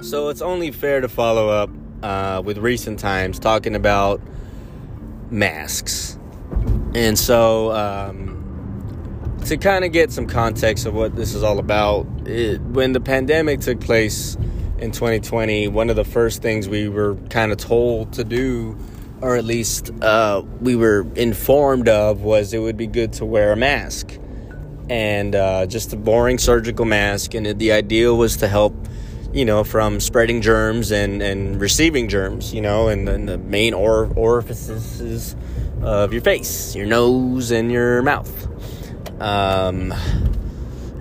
So it's only fair to follow up uh, with recent times talking about masks. And so, um, to kind of get some context of what this is all about, it, when the pandemic took place in 2020, one of the first things we were kind of told to do, or at least uh, we were informed of, was it would be good to wear a mask. And uh, just a boring surgical mask. And the idea was to help you know, from spreading germs and, and receiving germs, you know, and, the main or- orifices of your face, your nose, and your mouth. Um,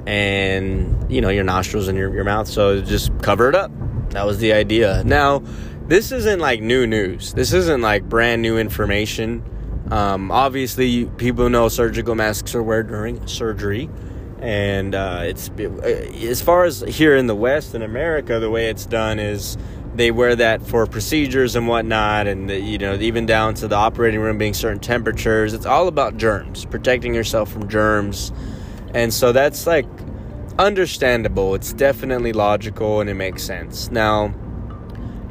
and, you know, your nostrils and your, your mouth. So just cover it up. That was the idea. Now, this isn't like new news, this isn't like brand new information. Um, obviously, people know surgical masks are worn during surgery and uh, it's uh, as far as here in the West in America, the way it's done is they wear that for procedures and whatnot, and the, you know even down to the operating room being certain temperatures. It's all about germs, protecting yourself from germs, and so that's like understandable. It's definitely logical and it makes sense. Now,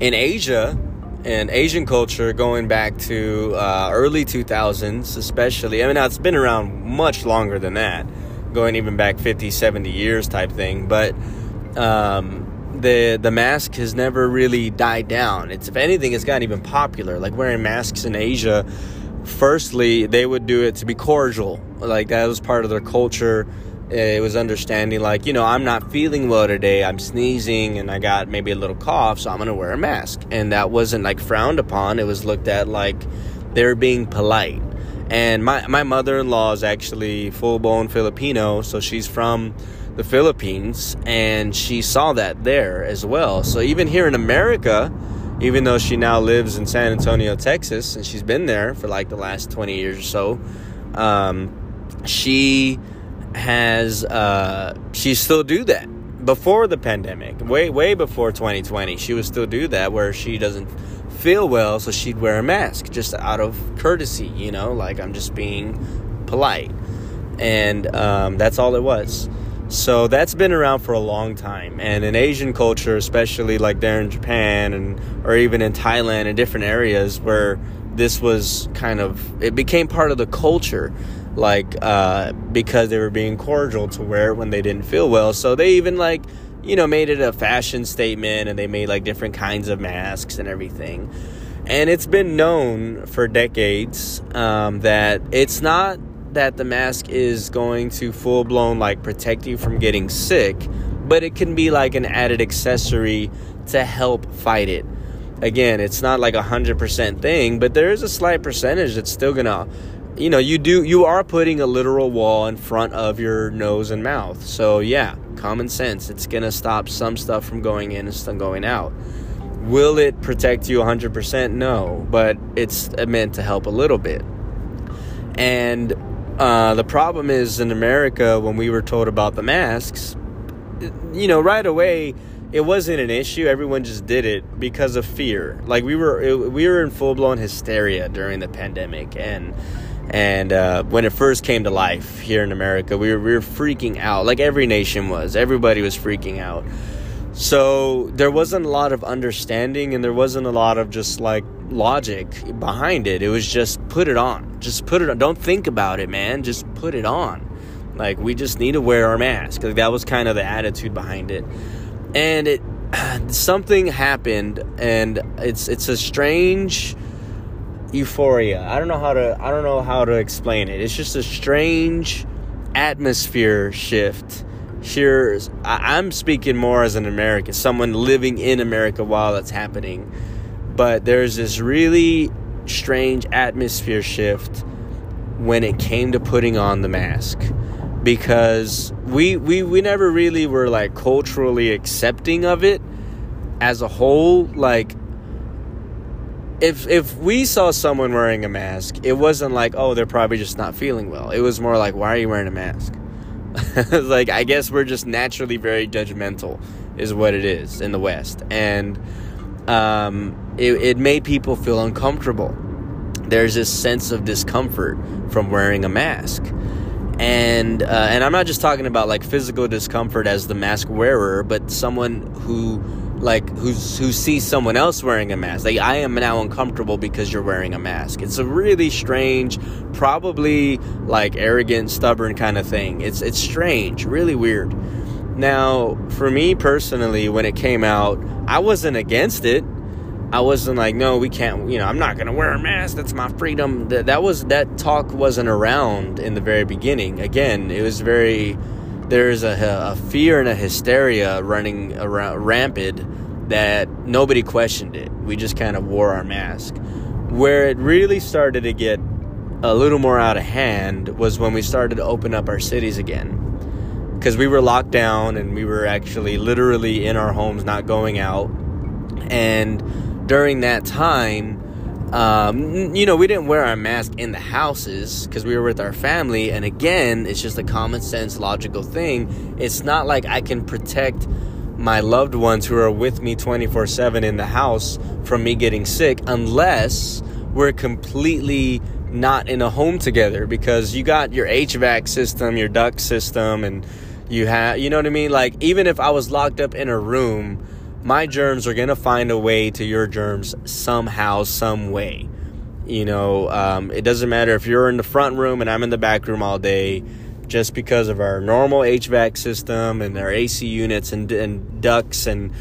in Asia and Asian culture, going back to uh, early 2000s, especially, I mean, now it's been around much longer than that going even back 50, 70 years type thing. But um, the the mask has never really died down. It's if anything, it's gotten even popular. Like wearing masks in Asia. Firstly, they would do it to be cordial. Like that was part of their culture. It was understanding, like, you know, I'm not feeling well today. I'm sneezing and I got maybe a little cough, so I'm going to wear a mask. And that wasn't like frowned upon. It was looked at like they're being polite. And my, my mother in law is actually full blown Filipino, so she's from the Philippines, and she saw that there as well. So even here in America, even though she now lives in San Antonio, Texas, and she's been there for like the last 20 years or so, um, she has, uh, she still do that before the pandemic, way, way before 2020. She would still do that where she doesn't feel well, so she'd wear a mask just out of courtesy, you know, like I'm just being polite. And um, that's all it was. So that's been around for a long time. And in Asian culture, especially like there in Japan and or even in Thailand and different areas where this was kind of it became part of the culture like uh, because they were being cordial to wear it when they didn't feel well. So they even like you know, made it a fashion statement and they made like different kinds of masks and everything. And it's been known for decades um, that it's not that the mask is going to full blown like protect you from getting sick, but it can be like an added accessory to help fight it. Again, it's not like a hundred percent thing, but there is a slight percentage that's still gonna you know, you do you are putting a literal wall in front of your nose and mouth. So yeah, common sense. It's gonna stop some stuff from going in and some going out. Will it protect you 100%? No, but it's meant to help a little bit. And uh, the problem is in America, when we were told about the masks, you know, right away, it wasn't an issue. Everyone just did it because of fear. Like we were, we were in full blown hysteria during the pandemic, and and uh, when it first came to life here in America, we were, we were freaking out, like every nation was. Everybody was freaking out. So there wasn't a lot of understanding and there wasn't a lot of just like logic behind it. It was just put it on. Just put it on. Don't think about it, man. Just put it on. Like we just need to wear our mask. Like that was kind of the attitude behind it. And it something happened and it's it's a strange euphoria. I don't know how to I don't know how to explain it. It's just a strange atmosphere shift. Here, I'm speaking more as an American, someone living in America while that's happening. But there's this really strange atmosphere shift when it came to putting on the mask because we we we never really were like culturally accepting of it as a whole like if if we saw someone wearing a mask, it wasn't like, oh, they're probably just not feeling well. It was more like, why are you wearing a mask? like I guess we're just naturally very judgmental, is what it is in the West, and um, it, it made people feel uncomfortable. There's this sense of discomfort from wearing a mask, and uh, and I'm not just talking about like physical discomfort as the mask wearer, but someone who like who's who sees someone else wearing a mask. Like i am now uncomfortable because you're wearing a mask. It's a really strange probably like arrogant stubborn kind of thing. It's it's strange really weird. Now for me personally when it came out i wasn't against it. I wasn't like no we can't you know i'm not gonna wear a mask. That's my freedom. That, that was that talk wasn't around in the very beginning. Again it was very there's a, a fear and a hysteria running around rampant that nobody questioned it. We just kind of wore our mask. Where it really started to get a little more out of hand was when we started to open up our cities again. Because we were locked down and we were actually literally in our homes, not going out. And during that time, um, you know, we didn't wear our mask in the houses because we were with our family. And again, it's just a common sense, logical thing. It's not like I can protect my loved ones who are with me 24 7 in the house from me getting sick unless we're completely not in a home together because you got your HVAC system, your duct system, and you have, you know what I mean? Like, even if I was locked up in a room, my germs are going to find a way to your germs somehow, some way. You know, um, it doesn't matter if you're in the front room and I'm in the back room all day, just because of our normal HVAC system and our AC units and, and ducts and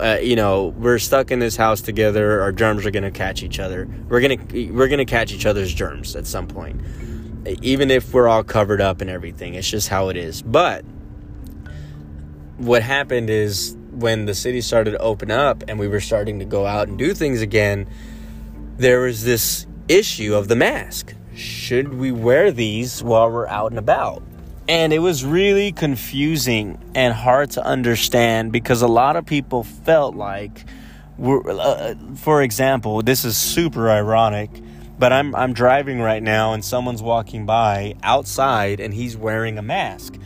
uh, you know we're stuck in this house together our germs are going to catch each other. We're going to we're going to catch each other's germs at some point even if we're all covered up and everything. It's just how it is. But what happened is when the city started to open up and we were starting to go out and do things again, there was this issue of the mask. Should we wear these while we're out and about? And it was really confusing and hard to understand because a lot of people felt like, uh, for example, this is super ironic, but I'm, I'm driving right now and someone's walking by outside and he's wearing a mask.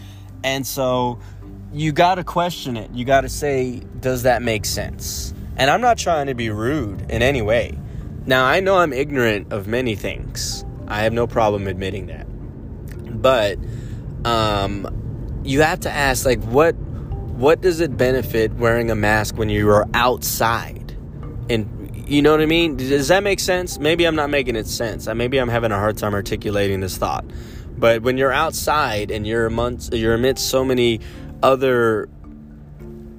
And so you got to question it. You got to say, does that make sense? And I'm not trying to be rude in any way. Now, I know I'm ignorant of many things. I have no problem admitting that. But um, you have to ask, like, what what does it benefit wearing a mask when you are outside? And you know what I mean? Does that make sense? Maybe I'm not making it sense. Maybe I'm having a hard time articulating this thought. But when you're outside and you're amongst, you're amidst so many other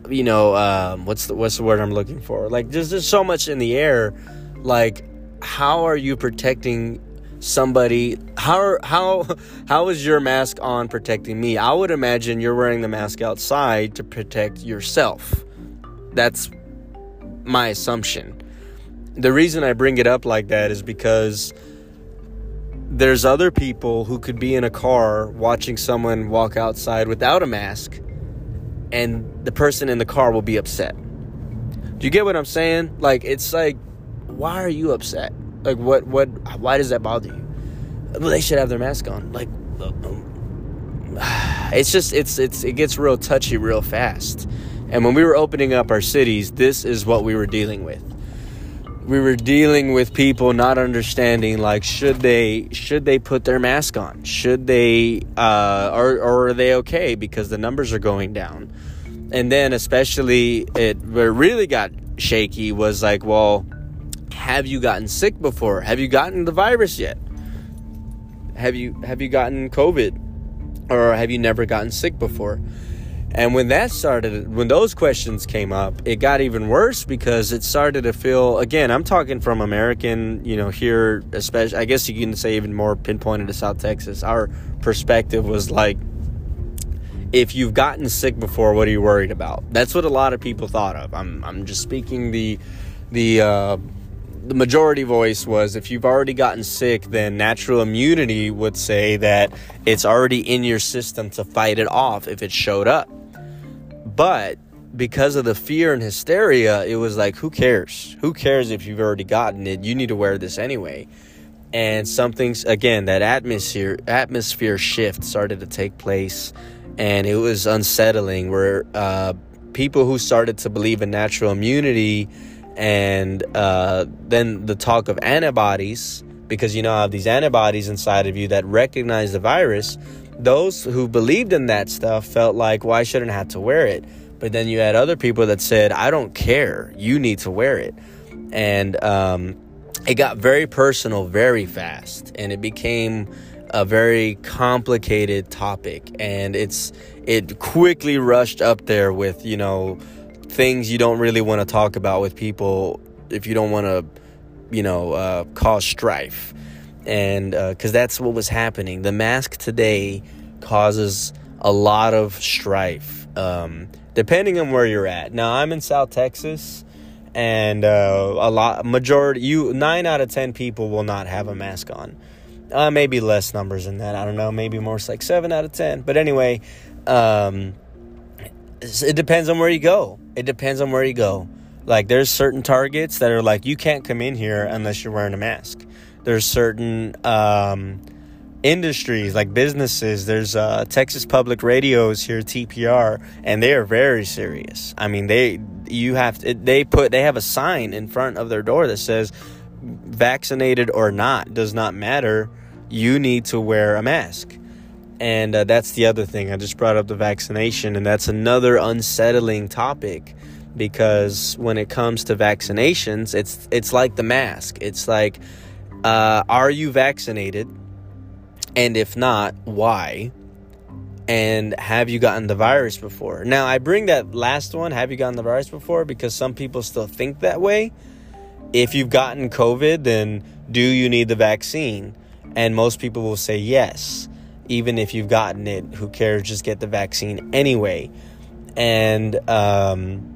you know um, what's the what's the word i'm looking for? Like there's just so much in the air. Like how are you protecting somebody? How how how is your mask on protecting me? I would imagine you're wearing the mask outside to protect yourself. That's my assumption. The reason i bring it up like that is because there's other people who could be in a car watching someone walk outside without a mask and the person in the car will be upset. Do you get what I'm saying? Like it's like why are you upset? Like what what why does that bother you? Well, they should have their mask on. Like it's just it's it's it gets real touchy real fast. And when we were opening up our cities, this is what we were dealing with. We were dealing with people not understanding like should they should they put their mask on? Should they uh or or are they okay because the numbers are going down? and then especially it where it really got shaky was like well have you gotten sick before have you gotten the virus yet have you have you gotten covid or have you never gotten sick before and when that started when those questions came up it got even worse because it started to feel again i'm talking from american you know here especially i guess you can say even more pinpointed to south texas our perspective was like if you've gotten sick before, what are you worried about? That's what a lot of people thought of. I'm I'm just speaking the the uh, the majority voice was if you've already gotten sick, then natural immunity would say that it's already in your system to fight it off if it showed up. But because of the fear and hysteria, it was like, who cares? Who cares if you've already gotten it? You need to wear this anyway. And something's again that atmosphere atmosphere shift started to take place and it was unsettling where uh, people who started to believe in natural immunity and uh, then the talk of antibodies because you know have these antibodies inside of you that recognize the virus those who believed in that stuff felt like well i shouldn't have to wear it But then you had other people that said, I don't care. You need to wear it. And um, it got very personal very fast. And it became a very complicated topic. And it's it quickly rushed up there with, you know, things you don't really want to talk about with people if you don't want to, you know, uh, cause strife. And because uh, that's what was happening. The mask today causes a lot of strife, um, depending on where you're at. Now, I'm in South Texas, and uh, a lot, majority, you, nine out of 10 people will not have a mask on. Uh, maybe less numbers than that. I don't know. Maybe more like seven out of 10. But anyway, um, it depends on where you go. It depends on where you go. Like there's certain targets that are like you can't come in here unless you're wearing a mask. There's certain um, industries like businesses. There's uh, Texas Public Radios here, TPR, and they are very serious. I mean, they you have to, they put they have a sign in front of their door that says vaccinated or not does not matter. You need to wear a mask. And uh, that's the other thing. I just brought up the vaccination, and that's another unsettling topic because when it comes to vaccinations, it's it's like the mask. It's like, uh, are you vaccinated? And if not, why? And have you gotten the virus before? Now, I bring that last one, have you gotten the virus before? Because some people still think that way. If you've gotten COVID, then do you need the vaccine? And most people will say yes even if you've gotten it, who cares? Just get the vaccine anyway. And um,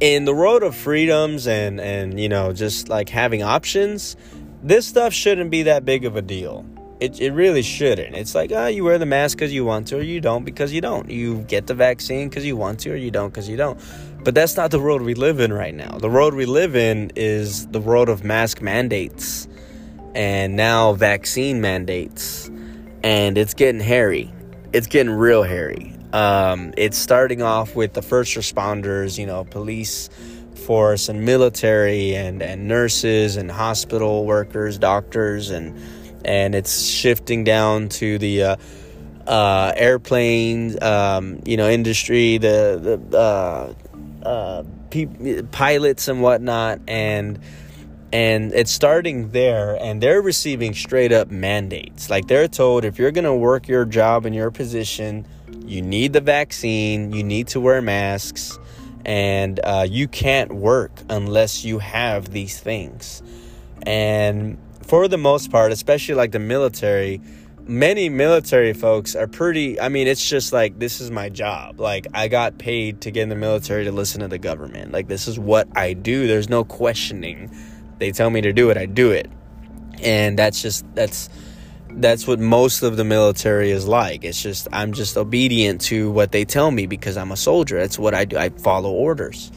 in the road of freedoms and and you know just like having options, this stuff shouldn't be that big of a deal. It, it really shouldn't. It's like, ah, oh, you wear the mask because you want to, or you don't because you don't. You get the vaccine because you want to, or you don't because you don't. But that's not the world we live in right now. The world we live in is the world of mask mandates and now vaccine mandates and it's getting hairy. It's getting real hairy. Um, it's starting off with the first responders, you know, police force and military and, and nurses and hospital workers, doctors, and and it's shifting down to the uh, uh, airplane, um, you know, industry, the the uh, uh pe- pilots and whatnot, and and it's starting there and they're receiving straight up mandates. Like they're told if you're going to work your job in your position you need the vaccine you need to wear masks and uh, you can't work unless you have these things. And for the most part especially like the military many military folks are pretty i mean it's just like this is my job. Like i got paid to get in the military to listen to the government. Like this is what i do. There's no questioning. They tell me to do it, I do it. And that's just that's that's what most of the military is like. It's just I'm just obedient to what they tell me because I'm a soldier. That's what I do. I follow orders.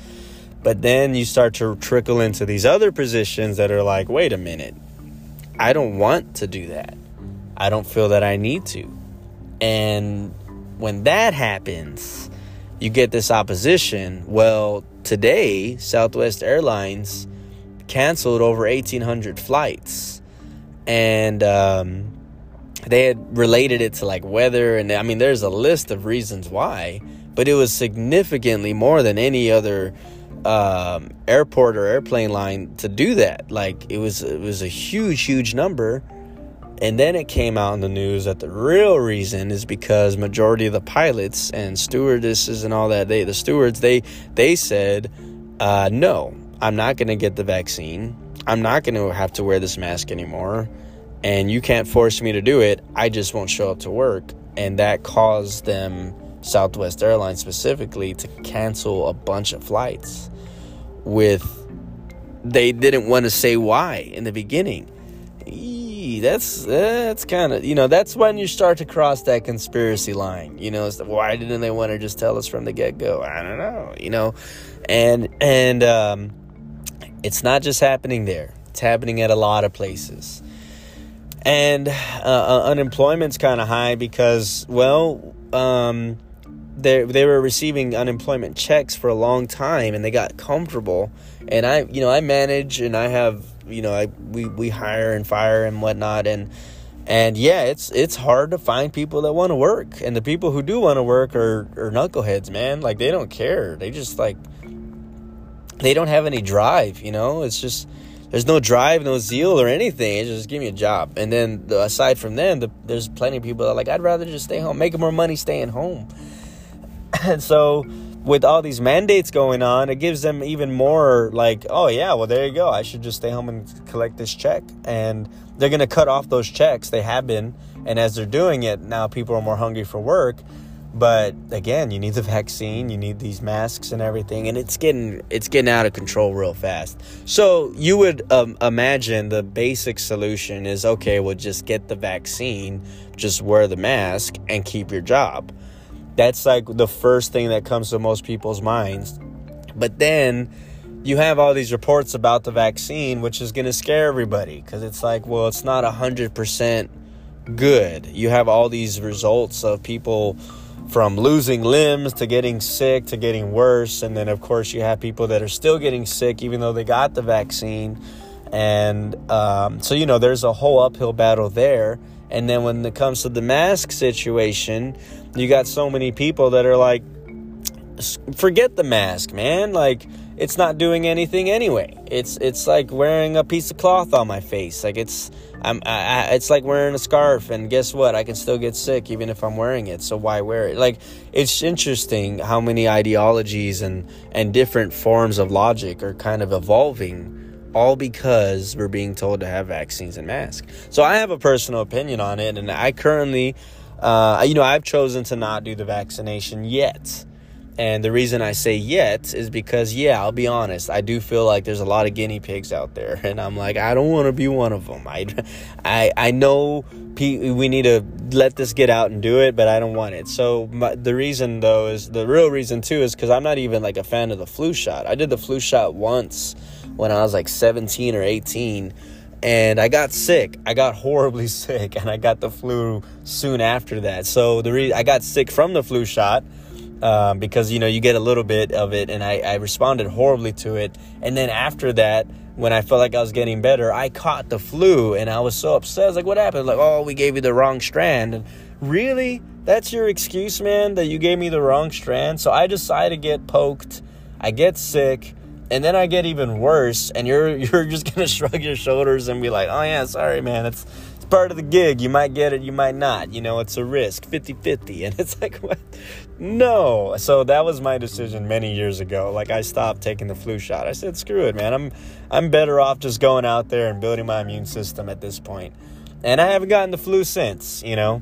But then you start to trickle into these other positions that are like, wait a minute. I don't want to do that. I don't feel that I need to. And when that happens, you get this opposition. Well, today, Southwest Airlines canceled over 1,800 flights. And um, they had related it to like weather. And I mean, there's a list of reasons why, but it was significantly more than any other um, airport or airplane line to do that. Like it was, it was a huge, huge number. And then it came out in the news that the real reason is because majority of the pilots and stewardesses and all that they the stewards they they said uh, no I'm not going to get the vaccine. I'm not going to have to wear this mask anymore. And you can't force me to do it. I just won't show up to work. And that caused them, Southwest Airlines specifically, to cancel a bunch of flights with they didn't want to say why in the beginning. Eee, that's that's kind of you know that's when you start to cross that conspiracy line. You know, why didn't they want to just tell us from the get go? I don't know. You know, and and um, it's not just happening there, it's happening at a lot of places. And uh, uh unemployment's kind of high because, well, um, they they were receiving unemployment checks for a long time and they got comfortable. And I, you know, I manage and I have, you know, I we we hire and fire and whatnot and And yeah, it's it's hard to find people that want to work, and the people who do want to work are are knuckleheads, man. Like they don't care. They just like they don't have any drive. You know, it's just there's no drive, no zeal or anything. It's just give me a job. And then the, aside from them, the, there's plenty of people that are like, I'd rather just stay home, make more money staying home. and so with all these mandates going on, it gives them even more like, oh yeah, well there you go. I should just stay home and collect this check. And they're to cut off those checks. They have been. And as they're doing it, now people are more hungry for work. But again, you need the vaccine, you need these masks and everything, and it's getting it's getting out of control real fast. So you would um, imagine the basic solution is okay, well, just get the vaccine, just wear the mask, and keep your job. That's like the first thing that comes to most people's minds. But then you have all these reports about the vaccine, which is going to scare everybody because it's like, well, it's not 100% good. You have all these results of people from losing limbs to getting sick to getting worse. And then, of course, you have people that are still getting sick even though they got the vaccine. And um, so, you know, there's a whole uphill battle there. And then when it comes to the mask situation, you got so many people that are like, forget the mask, man. Like, it's not doing anything anyway. It's it's like wearing a piece of cloth on my face. Like it's I'm I, it's like wearing a scarf. And guess what? I can still get sick even if I'm wearing it. So why wear it? Like it's interesting how many ideologies and and different forms of logic are kind of evolving. All because we're being told to have vaccines and masks. So I have a personal opinion on it, and I currently, uh, you know, I've chosen to not do the vaccination yet and the reason I say yet is because, yeah, I'll be honest, I do feel like there's a lot of guinea pigs out there, and I'm like, I don't want to be one of them. I, I, I know we need to let this get out and do it, but I don't want it. So my, the reason, though, is the real reason too is because I'm not even like a fan of the flu shot. I did the flu shot once when I was like 17 or 18 and I got sick. I got horribly sick, and I got the flu soon after that. So the re- I got sick from the flu shot, um, because you know you get a little bit of it, and I, I responded horribly to it. And then after that, when I felt like I was getting better, I caught the flu, and I was so upset. I was like, "What happened?" Like, "Oh, we gave you the wrong strand." And really, that's your excuse, man? That you gave me the wrong strand? So I decide to get poked. I get sick and then I get even worse, and you're you're just gonna shrug your shoulders and be like, "Oh yeah, sorry, man. It's it's part of the gig. You might get it, you might not. You know, it's a risk, 50-50." And it's like, what? No. So that was my decision many years ago. Like I stopped taking the flu shot. I said, "Screw it, man. I'm I'm better off just going out there and building my immune system at this point." And I haven't gotten the flu since. You know.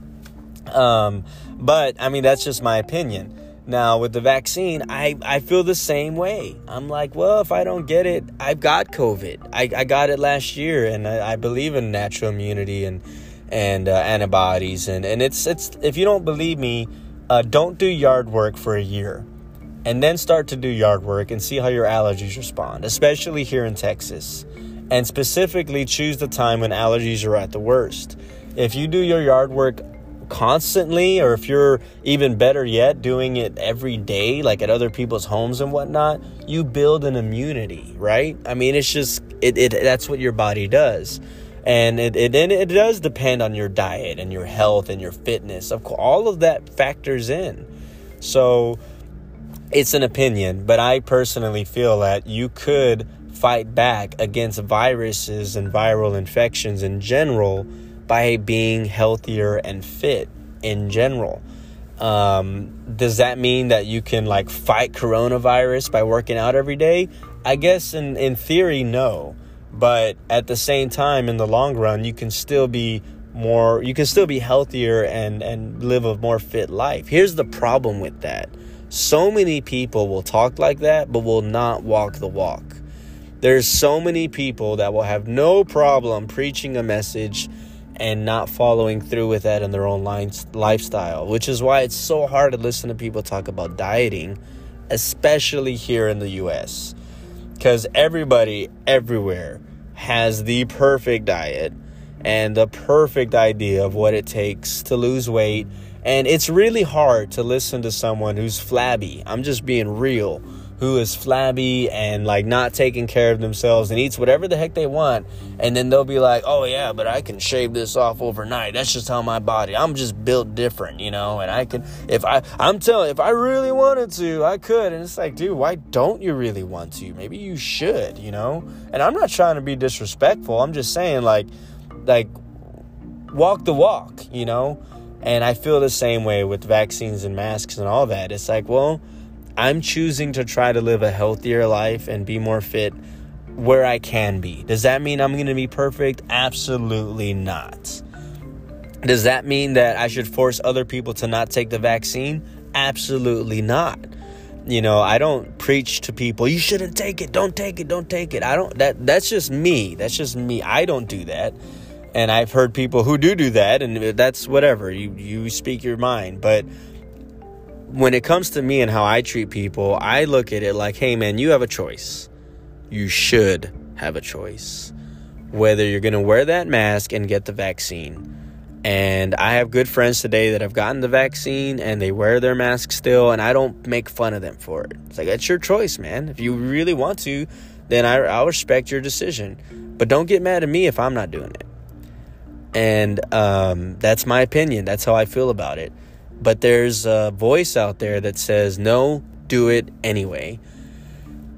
Um, but I mean, that's just my opinion. Now, with the vaccine, I, I feel the same way. I'm like, well, if I don't get it, I've got COVID. I, I got it last year, and I, I believe in natural immunity and and uh, antibodies. And, and it's it's if you don't believe me, uh, don't do yard work for a year, and then start to do yard work and see how your allergies respond, especially here in Texas, and specifically choose the time when allergies are at the worst. If you do your yard work constantly, or if you're even better yet, doing it every day, like at other people's homes and whatnot, you build an immunity, right? I mean, it's just, it, it that's what your body does. And it, it, and it does depend on your diet and your health and your fitness. Of course, all of that factors in. So it's an opinion, but I personally feel that you could fight back against viruses and viral infections in general by being healthier and fit in general. Um, does that mean that you can like fight coronavirus by working out every day? I guess in, in theory, no. But at the same time, in the long run, you can still be more, you can still be healthier and, and live a more fit life. Here's the problem with that so many people will talk like that, but will not walk the walk. There's so many people that will have no problem preaching a message and not following through with that in their own lifestyle, which is why it's so hard to listen to people talk about dieting, especially here in the US. Because everybody everywhere has the perfect diet and the perfect idea of what it takes to lose weight. And it's really hard to listen to someone who's flabby. I'm just being real who is flabby and like not taking care of themselves and eats whatever the heck they want and then they'll be like oh yeah but i can shave this off overnight. That's just how my body i'm just built different you know and i can if i i'm telling if i really wanted to i could. And it's like dude why don't you really want to? Maybe you should you know? And i'm not trying to be disrespectful. I'm just saying like like walk the walk you know? And i feel the same way with vaccines and masks and all that. It's like well I'm choosing to try to live a healthier life and be more fit where I can be. Does that mean I'm going to be perfect? Absolutely not. Does that mean that I should force other people to not take the vaccine? Absolutely not. You know, I don't preach to people, you shouldn't take it, don't take it, don't take it. I don't that that's just me. That's just me. I don't do that. And I've heard people who do do that and that's whatever. You you speak your mind, but when it comes to me and how I treat people, I look at it like, hey man, you have a choice. You should have a choice. Whether you're going to wear that mask and get the vaccine. And I have good friends today that have gotten the vaccine and they wear their mask still, and I don't make fun of them for it. It's like, that's your choice, man. If you really want to, then I, I'll respect your decision. But don't get mad at me if I'm not doing it. And um, that's my opinion. That's how I feel about it. But there's a voice out there that says, no, do it anyway.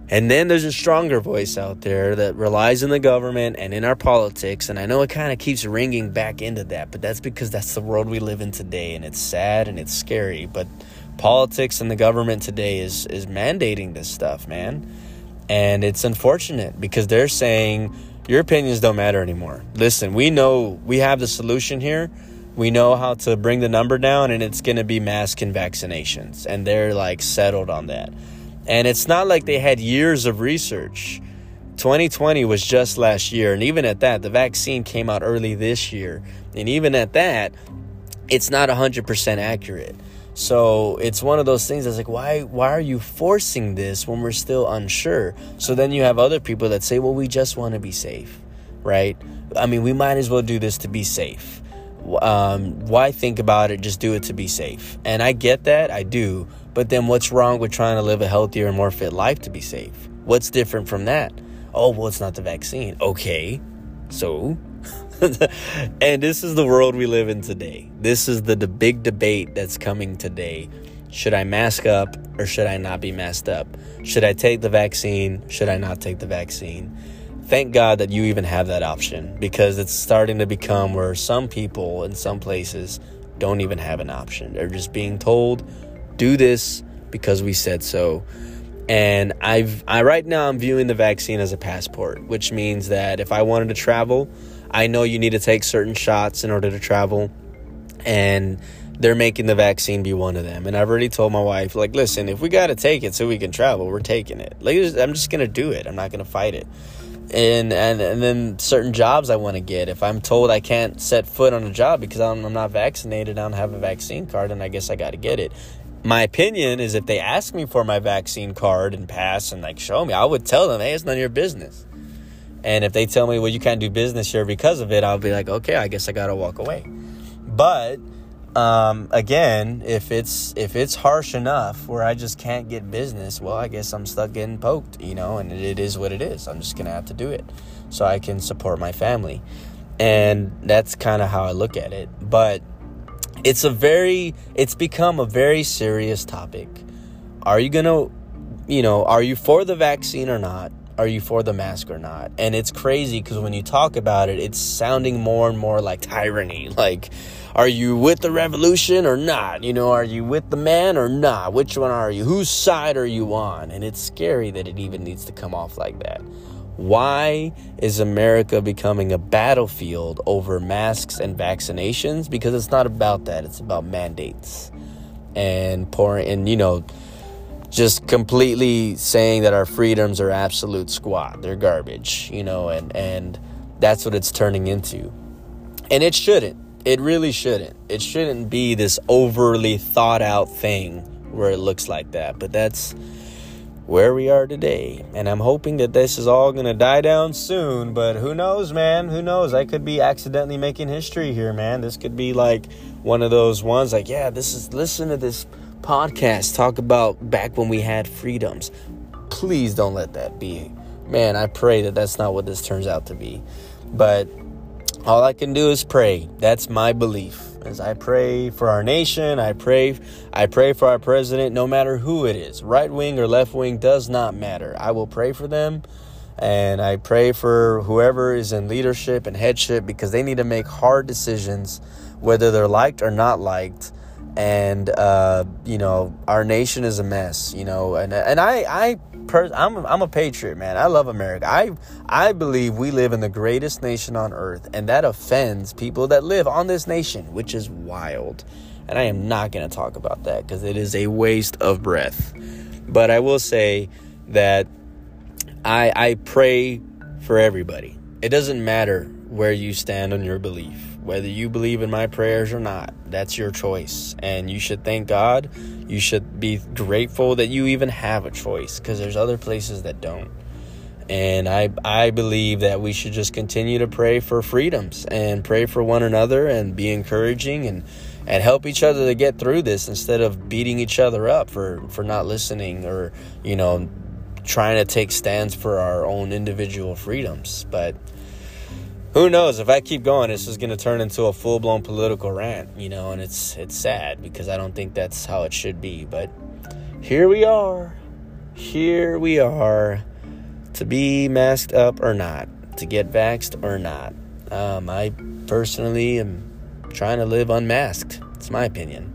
And then there's a stronger voice out there that relies on the government and in our politics. And I know it kind of keeps ringing back into that, but that's because that's the world we live in today. And it's sad and it's scary. But politics and the government today is, is mandating this stuff, man. And it's unfortunate because they're saying your opinions don't matter anymore. Listen, we know we have the solution here we know how to bring the number down and it's going to be mask and vaccinations and they're like settled on that. And it's not like they had years of research. 2020 was just last year. And even at that the vaccine came out early this year. And even at that it's not 100% accurate. So it's one of those things that's like why why are you forcing this when we're still unsure? So then you have other people that say well we just want to be safe right? I mean we might as well do this to be safe um, why think about it? Just do it to be safe. And I get that, I do. But then what's wrong with trying to live a healthier and more fit life to be safe? What's different from that? Oh, well, it's not the vaccine. Okay, so. and this is the world we live in today. This is the, the big debate that's coming today. Should I mask up or should I not be masked up? Should I take the vaccine? Should I not take the vaccine? Thank God that you even have that option because it's starting to become where some people in some places don't even have an option. They're just being told, do this because we said so. And I've I right now I'm viewing the vaccine as a passport, which means that if I wanted to travel, I know you need to take certain shots in order to travel. And they're making the vaccine be one of them. And I've already told my wife, like, listen, if we got to take it so we can travel, we're taking it. Like, I'm just going to do it. I'm not going to fight it and and and then certain jobs I want to get. If I'm told I can't set foot on a job because I'm, I'm not vaccinated, I don't have a vaccine card, and I guess I got to get it. My opinion is if they ask me for my vaccine card and pass and like show me, I would tell them, hey, it's none of your business. And if they tell me, well, you can't do business here because of it, I'll be like, okay, I guess I got to walk away. But um, again, if it's if it's harsh enough where I just can't get business, well, I guess I'm stuck getting poked, you know, and it is what it is. I'm just gonna have to do it so I can support my family, and that's kind of how I look at it. But it's a very it's become a very serious topic. Are you gonna, you know, are you for the vaccine or not? Are you for the mask or not? And it's crazy because when you talk about it, it's sounding more and more like tyranny, like are you with the revolution or not? You know, are you with the man or not? Which one are you? Whose side are you on? And it's scary that it even needs to come off like that. Why is America becoming a battlefield over masks and vaccinations? Because it's not about that. It's about mandates and pouring and you know just completely saying that our freedoms are absolute squat. They're garbage, you know, and and that's what it's turning into. And it shouldn't. It really shouldn't. It shouldn't be this overly thought out thing where it looks like that. But that's where we are today. And I'm hoping that this is all going to die down soon. But who knows, man? Who knows? I could be accidentally making history here, man. This could be like one of those ones like, yeah, this is, listen to this podcast talk about back when we had freedoms. please don't let that be. Man, I pray that that's not what this turns out to be. But all I can do is pray. That's my belief. As I pray for our nation, I pray I pray for our president no matter who it is. Right wing or left wing does not matter. I will pray for them and I pray for whoever is in leadership and headship because they need to make hard decisions whether they're liked or not liked and uh, you know our nation is a mess you know and and I I per- I'm I'm a patriot man. I love America. I I believe we live in the greatest nation on earth and that offends people that live on this nation which is wild. And I am not going to talk about that because it is a waste of breath. But I will say that I I pray for everybody. It doesn't matter where you stand on your belief whether you believe in my prayers or not, that's your choice. And you should thank God. You should be grateful that you even have a choice because there's other places that don't. And I, I believe that we should just continue to pray for freedoms and pray for one another and be encouraging and, and help each other to get through this instead of beating each other up for, for not listening or, you know, trying to take stands for our own individual freedoms. But who knows if I keep going, this is going to turn into a full blown political rant, you know, and it's it's sad because I don't think that's how it should be. But here we are, here we are, to be masked up or not, to get vaxxed or not. Um, I personally am trying to live unmasked. It's my opinion.